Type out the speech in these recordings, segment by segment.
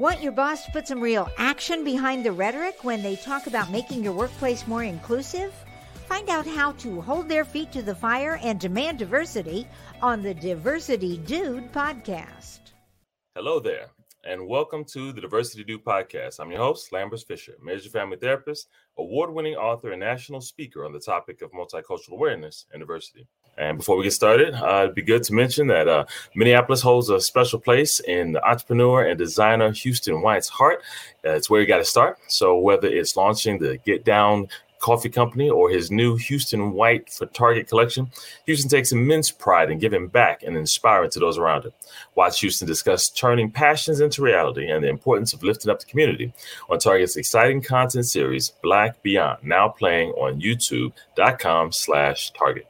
Want your boss to put some real action behind the rhetoric when they talk about making your workplace more inclusive? Find out how to hold their feet to the fire and demand diversity on the Diversity Dude podcast. Hello there, and welcome to the Diversity Dude podcast. I'm your host, Lambers Fisher, major family therapist, award winning author, and national speaker on the topic of multicultural awareness and diversity. And before we get started, uh, it'd be good to mention that uh, Minneapolis holds a special place in the entrepreneur and designer Houston White's heart. Uh, it's where you got to start. So whether it's launching the Get Down Coffee Company or his new Houston White for Target collection, Houston takes immense pride in giving back and inspiring to those around him. Watch Houston discuss turning passions into reality and the importance of lifting up the community on Target's exciting content series, Black Beyond, now playing on youtube.com slash Target.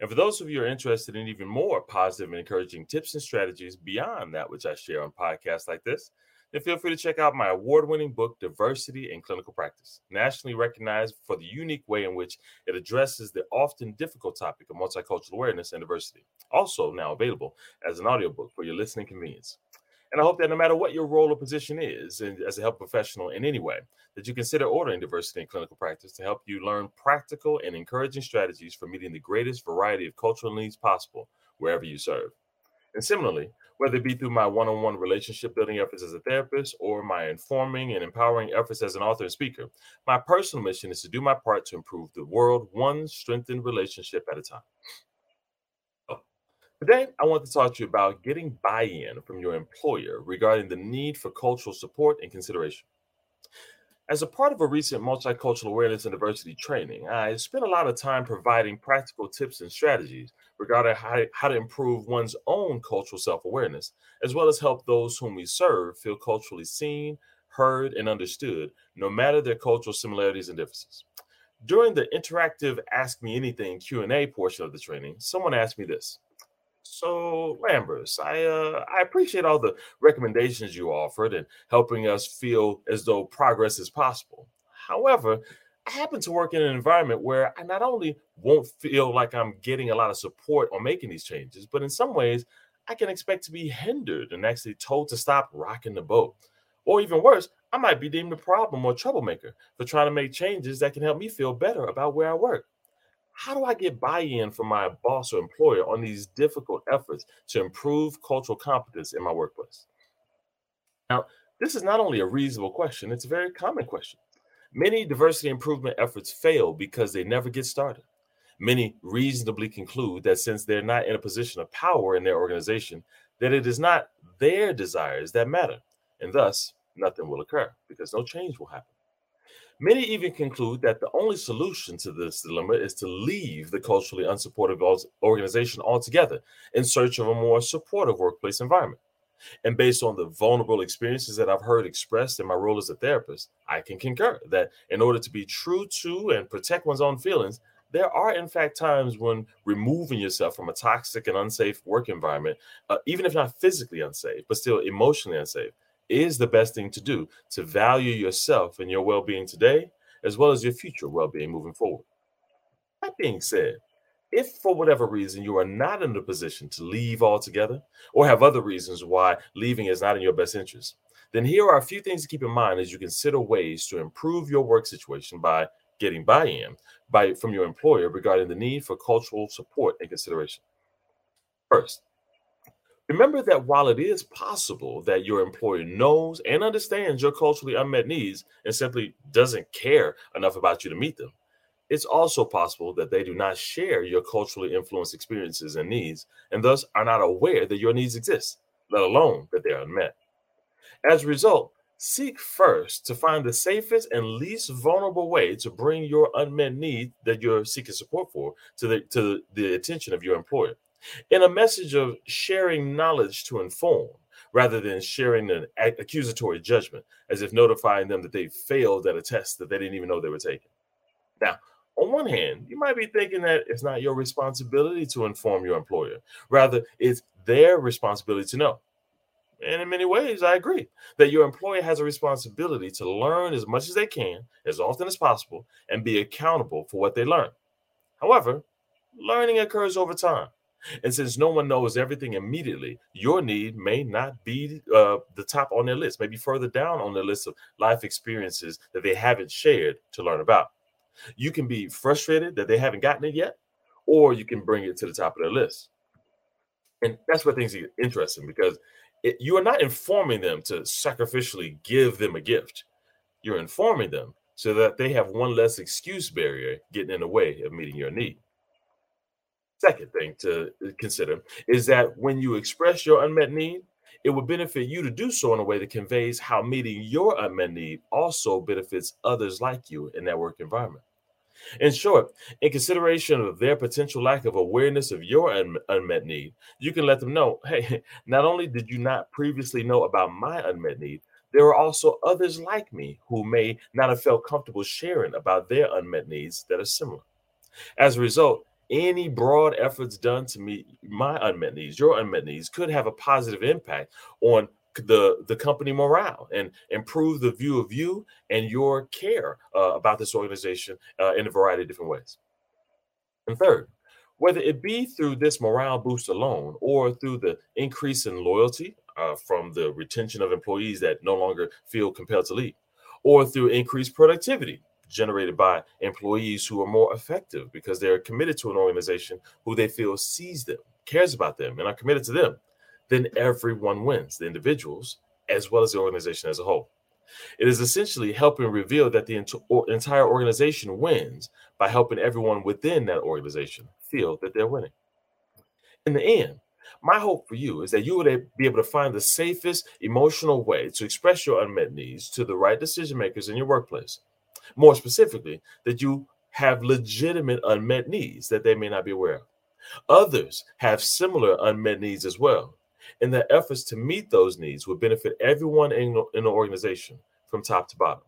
And for those of you who are interested in even more positive and encouraging tips and strategies beyond that which I share on podcasts like this, then feel free to check out my award winning book, Diversity in Clinical Practice, nationally recognized for the unique way in which it addresses the often difficult topic of multicultural awareness and diversity. Also, now available as an audiobook for your listening convenience. And I hope that no matter what your role or position is in, as a health professional in any way, that you consider ordering diversity in clinical practice to help you learn practical and encouraging strategies for meeting the greatest variety of cultural needs possible wherever you serve. And similarly, whether it be through my one on one relationship building efforts as a therapist or my informing and empowering efforts as an author and speaker, my personal mission is to do my part to improve the world one strengthened relationship at a time. Today, I want to talk to you about getting buy in from your employer regarding the need for cultural support and consideration. As a part of a recent multicultural awareness and diversity training, I spent a lot of time providing practical tips and strategies regarding how, to improve one's own cultural self awareness, as well as help those whom we serve feel culturally seen, heard, and understood, no matter their cultural similarities and differences. During the interactive Ask Me Anything Q&A portion of the training, someone asked me this. So, Lambers, I uh, I appreciate all the recommendations you offered and helping us feel as though progress is possible. However, I happen to work in an environment where I not only won't feel like I'm getting a lot of support on making these changes, but in some ways, I can expect to be hindered and actually told to stop rocking the boat. Or even worse, I might be deemed a problem or troublemaker for trying to make changes that can help me feel better about where I work how do I get buy in from my boss or employer on these difficult efforts to improve cultural competence in my workplace? Now, this is not only a reasonable question, it's a very common question. Many diversity improvement efforts fail because they never get started. Many reasonably conclude that since they're not in a position of power in their organization, that it is not their desires that matter, and thus nothing will occur because no change will happen. Many even conclude that the only solution to this dilemma is to leave the culturally unsupportive organization altogether in search of a more supportive workplace environment. And based on the vulnerable experiences that I've heard expressed in my role as a therapist, I can concur that in order to be true to and protect one's own feelings, there are, in fact, times when removing yourself from a toxic and unsafe work environment, uh, even if not physically unsafe, but still emotionally unsafe, is the best thing to do to value yourself and your well being today, as well as your future well being moving forward. That being said, if for whatever reason you are not in a position to leave altogether or have other reasons why leaving is not in your best interest, then here are a few things to keep in mind as you consider ways to improve your work situation by getting buy-in by from your employer regarding the need for cultural support and consideration. First, Remember that while it is possible that your employer knows and understands your culturally unmet needs and simply doesn't care enough about you to meet them, it's also possible that they do not share your culturally influenced experiences and needs and thus are not aware that your needs exist, let alone that they are unmet. As a result, seek first to find the safest and least vulnerable way to bring your unmet need that you're seeking support for to the, to the attention of your employer in a message of sharing knowledge to inform rather than sharing an accusatory judgment as if notifying them that they failed at a test that they didn't even know they were taking. Now, on one hand, you might be thinking that it's not your responsibility to inform your employer, rather, it's their responsibility to know. And in many ways, I agree that your employer has a responsibility to learn as much as they can, as often as possible, and be accountable for what they learn. However, learning occurs over time And since no one knows everything immediately, your need may not be uh, the top on their list, maybe further down on the list of life experiences that they haven't shared to learn about. You can be frustrated that they haven't gotten it yet, or you can bring it to the top of their list. And that's where things get interesting because it, you are not informing them to sacrificially give them a gift. You're informing them so that they have one less excuse barrier getting in the way of meeting your need. Second thing to consider is that when you express your unmet need, it would benefit you to do so in a way that conveys how meeting your unmet need also benefits others like you in that work environment. In short, in consideration of their potential lack of awareness of your un- unmet need, you can let them know hey, not only did you not previously know about my unmet need, there are also others like me who may not have felt comfortable sharing about their unmet needs that are similar. As a result, any broad efforts done to meet my unmet needs, your unmet needs, could have a positive impact on the the company morale and improve the view of you and your care uh, about this organization uh, in a variety of different ways. And third, whether it be through this morale boost alone or through the increase in loyalty uh, from the retention of employees that no longer feel compelled to leave, or through increased productivity generated by employees who are more effective because they're committed to an organization who they feel sees them, cares about them, and are committed to them, then everyone wins, the individuals as well as the organization as a whole. It is essentially helping reveal that the entire organization wins by helping everyone within that organization feel that they're winning. In the end, my hope for you is that you would be able to find the safest emotional way to express your unmet needs to the right decision makers in your workplace more specifically, that you have legitimate unmet needs that they may not be aware of. Others have similar unmet needs as well. And the efforts to meet those needs will benefit everyone in, in the organization from top to bottom.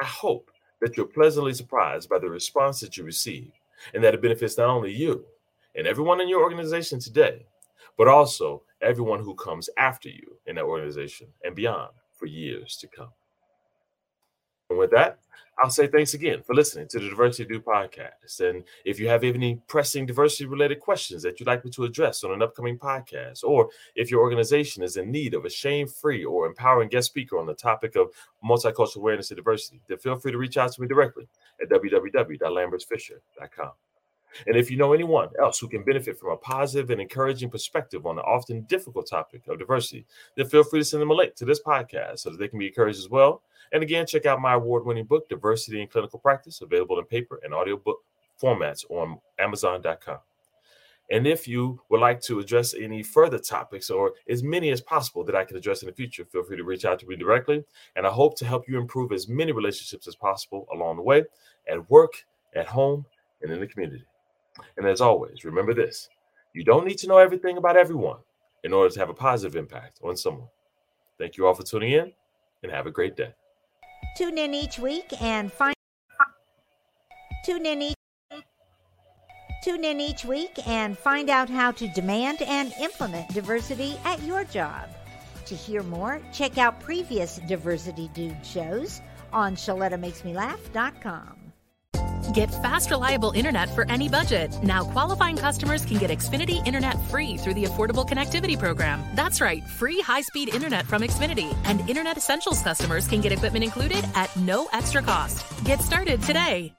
I hope that you're pleasantly surprised by the response that you receive and that it benefits not only you and everyone in your organization today, but also everyone who comes after you in that organization and beyond for years to come. And with that, I'll say thanks again for listening to the Diversity Dude podcast. And if you have any pressing diversity related questions that you'd like me to address on an upcoming podcast, or if your organization is in need of a shame free or empowering guest speaker on the topic of multicultural awareness and diversity, then feel free to reach out to me directly at www.lambersfisher.com. And if you know anyone else who can benefit from a positive and encouraging perspective on the often difficult topic of diversity, then feel free to send them a link to this podcast so that they can be encouraged as well and again, check out my award winning book, Diversity in Clinical Practice, available in paper and audiobook formats on Amazon.com. And if you would like to address any further topics or as many as possible that I can address in the future, feel free to reach out to me directly. And I hope to help you improve as many relationships as possible along the way at work, at home, and in the community. And as always, remember this you don't need to know everything about everyone in order to have a positive impact on someone. Thank you all for tuning in and have a great day. Tune in each week and find Tune in each Tune in each week and find out how to demand and implement diversity at your job. To hear more, check out previous Diversity Dude shows on ShalettaMakesMeLaugh.com. Get fast, reliable internet for any budget. Now, qualifying customers can get Xfinity Internet free through the Affordable Connectivity Program. That's right, free high speed internet from Xfinity. And Internet Essentials customers can get equipment included at no extra cost. Get started today.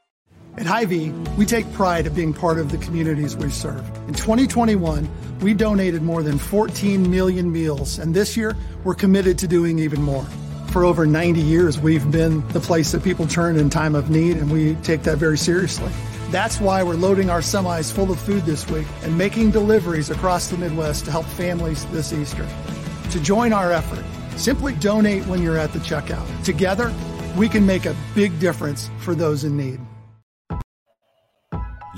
At Hy-Vee, we take pride of being part of the communities we serve. In 2021, we donated more than 14 million meals, and this year, we're committed to doing even more. For over 90 years, we've been the place that people turn in time of need, and we take that very seriously. That's why we're loading our semis full of food this week and making deliveries across the Midwest to help families this Easter. To join our effort, simply donate when you're at the checkout. Together, we can make a big difference for those in need.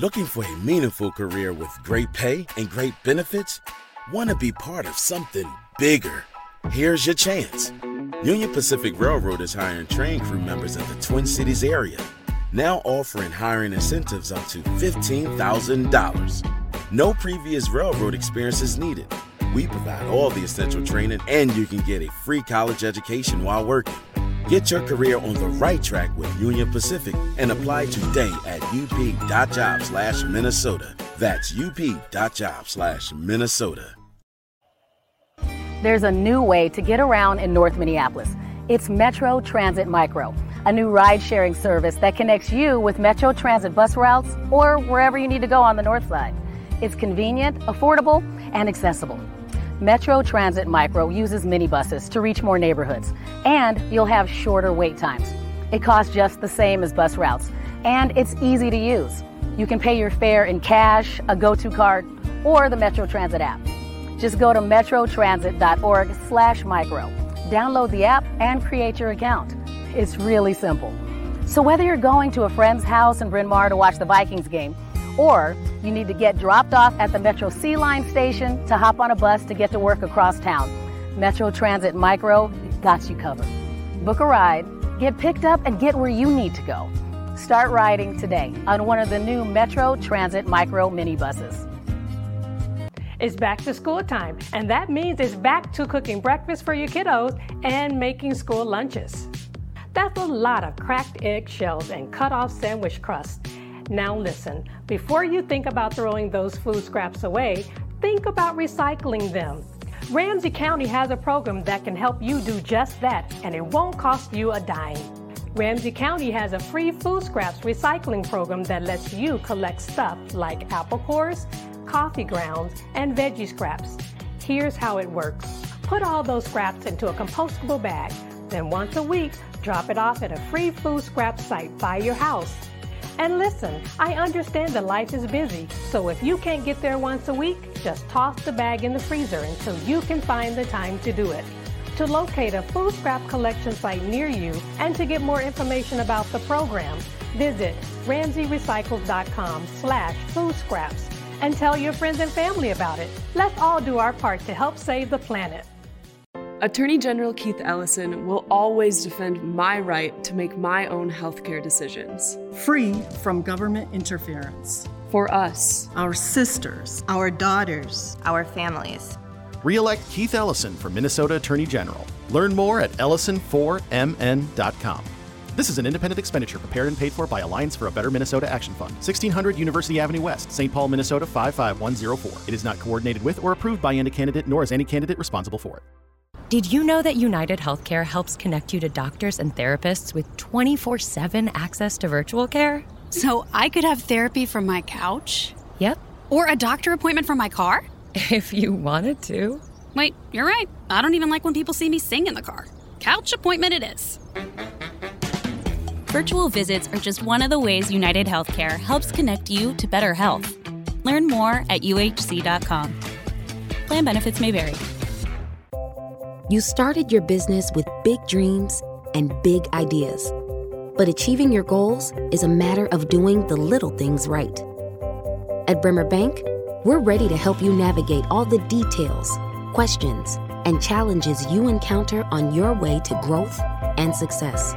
Looking for a meaningful career with great pay and great benefits? Want to be part of something bigger? Here's your chance Union Pacific Railroad is hiring train crew members in the Twin Cities area, now offering hiring incentives up to $15,000. No previous railroad experience is needed. We provide all the essential training and you can get a free college education while working. Get your career on the right track with Union Pacific and apply today at up.job/minnesota. That's up.job slash Minnesota. There's a new way to get around in North Minneapolis. It's Metro Transit Micro, a new ride sharing service that connects you with Metro Transit bus routes or wherever you need to go on the north side. It's convenient, affordable, and accessible. Metro Transit Micro uses minibuses to reach more neighborhoods, and you'll have shorter wait times. It costs just the same as bus routes, and it's easy to use. You can pay your fare in cash, a go-to card, or the Metro Transit app. Just go to metrotransit.org slash micro. Download the app and create your account. It's really simple. So whether you're going to a friend's house in Bryn Mawr to watch the Vikings game, or you need to get dropped off at the Metro C Line station to hop on a bus to get to work across town, Metro Transit Micro got you covered. Book a ride, get picked up, and get where you need to go. Start riding today on one of the new Metro Transit Micro minibuses. It's back to school time, and that means it's back to cooking breakfast for your kiddos and making school lunches. That's a lot of cracked egg shells and cut off sandwich crust. Now, listen, before you think about throwing those food scraps away, think about recycling them. Ramsey County has a program that can help you do just that, and it won't cost you a dime. Ramsey County has a free food scraps recycling program that lets you collect stuff like apple cores, coffee grounds, and veggie scraps. Here's how it works. Put all those scraps into a compostable bag. Then once a week, drop it off at a free food scrap site by your house. And listen, I understand that life is busy, so if you can't get there once a week, just toss the bag in the freezer until you can find the time to do it to locate a food scrap collection site near you and to get more information about the program, visit ramseyrecycles.com slash food scraps and tell your friends and family about it. Let's all do our part to help save the planet. Attorney General Keith Ellison will always defend my right to make my own healthcare decisions. Free from government interference. For us, our sisters, our daughters, our families. Re-elect Keith Ellison for Minnesota Attorney General. Learn more at ellison4mn.com. This is an independent expenditure prepared and paid for by Alliance for a Better Minnesota Action Fund, 1600 University Avenue West, St. Paul, Minnesota 55104. It is not coordinated with or approved by any candidate, nor is any candidate responsible for it. Did you know that United Healthcare helps connect you to doctors and therapists with 24 7 access to virtual care? So I could have therapy from my couch? Yep. Or a doctor appointment from my car? If you wanted to. Wait, you're right. I don't even like when people see me sing in the car. Couch appointment it is. Virtual visits are just one of the ways United Healthcare helps connect you to better health. Learn more at uhc.com. Plan benefits may vary. You started your business with big dreams and big ideas. But achieving your goals is a matter of doing the little things right. At Bremer Bank, we're ready to help you navigate all the details, questions, and challenges you encounter on your way to growth and success.